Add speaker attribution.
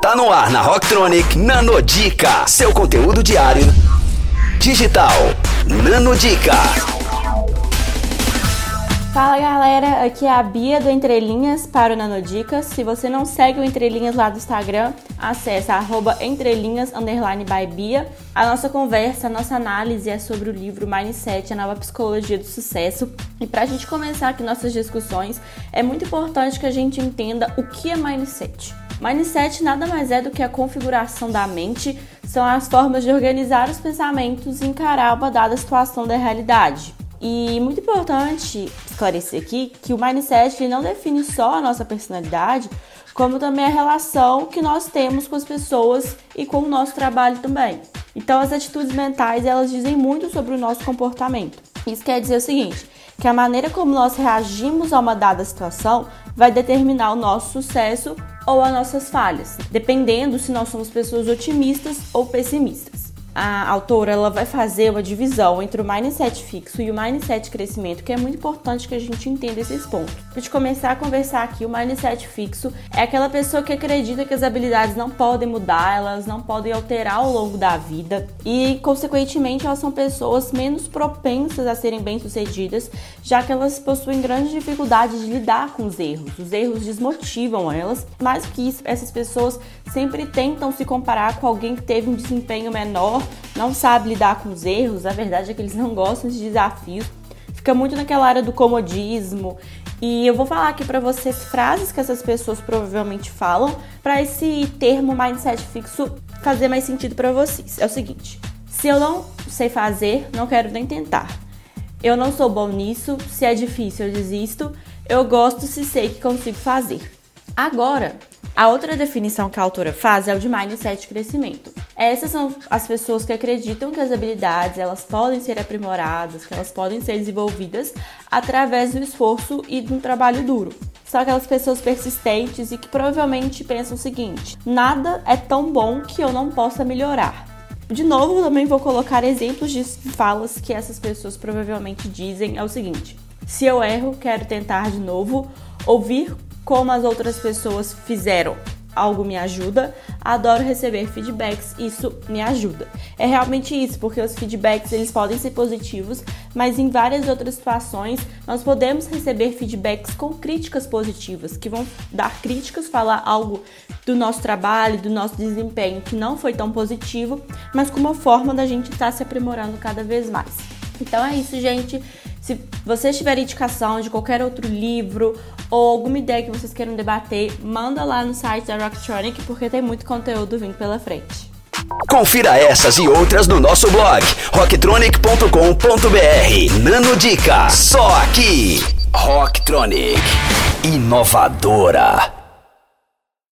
Speaker 1: Tá no ar na Rocktronic Nanodica, seu conteúdo diário digital. Nanodica.
Speaker 2: Fala galera, aqui é a Bia do Entrelinhas para o Nanodicas. Se você não segue o Entrelinhas lá do Instagram, acesse arroba entrelinhas underline by Bia. A nossa conversa, a nossa análise é sobre o livro Mindset, a nova psicologia do sucesso. E para a gente começar aqui nossas discussões, é muito importante que a gente entenda o que é Mindset. Mindset nada mais é do que a configuração da mente, são as formas de organizar os pensamentos e encarar uma dada situação da realidade. E muito importante esclarecer aqui que o mindset não define só a nossa personalidade, como também a relação que nós temos com as pessoas e com o nosso trabalho também. Então, as atitudes mentais elas dizem muito sobre o nosso comportamento. Isso quer dizer o seguinte: que a maneira como nós reagimos a uma dada situação vai determinar o nosso sucesso ou as nossas falhas, dependendo se nós somos pessoas otimistas ou pessimistas a autora ela vai fazer uma divisão entre o mindset fixo e o mindset crescimento, que é muito importante que a gente entenda esses pontos. Para gente começar a conversar aqui, o mindset fixo é aquela pessoa que acredita que as habilidades não podem mudar, elas não podem alterar ao longo da vida e, consequentemente, elas são pessoas menos propensas a serem bem-sucedidas, já que elas possuem grande dificuldade de lidar com os erros. Os erros desmotivam elas, mais que isso, essas pessoas sempre tentam se comparar com alguém que teve um desempenho menor não sabe lidar com os erros, a verdade é que eles não gostam de desafios, fica muito naquela área do comodismo. E eu vou falar aqui para vocês frases que essas pessoas provavelmente falam para esse termo mindset fixo fazer mais sentido para vocês. É o seguinte: se eu não sei fazer, não quero nem tentar. Eu não sou bom nisso, se é difícil eu desisto. Eu gosto se sei que consigo fazer. Agora, a outra definição que a autora faz é o de mindset crescimento. Essas são as pessoas que acreditam que as habilidades elas podem ser aprimoradas, que elas podem ser desenvolvidas através do esforço e de um trabalho duro. São aquelas pessoas persistentes e que provavelmente pensam o seguinte: nada é tão bom que eu não possa melhorar. De novo, também vou colocar exemplos de falas que essas pessoas provavelmente dizem: é o seguinte, se eu erro, quero tentar de novo, ouvir como as outras pessoas fizeram algo me ajuda, adoro receber feedbacks, isso me ajuda. É realmente isso, porque os feedbacks eles podem ser positivos, mas em várias outras situações nós podemos receber feedbacks com críticas positivas, que vão dar críticas, falar algo do nosso trabalho, do nosso desempenho que não foi tão positivo, mas com uma forma da gente estar tá se aprimorando cada vez mais. Então é isso, gente. Se vocês tiverem indicação de qualquer outro livro ou alguma ideia que vocês queiram debater, manda lá no site da Rocktronic porque tem muito conteúdo vindo pela frente.
Speaker 1: Confira essas e outras no nosso blog rocktronic.com.br. Nano Dica, só aqui. Rocktronic, inovadora.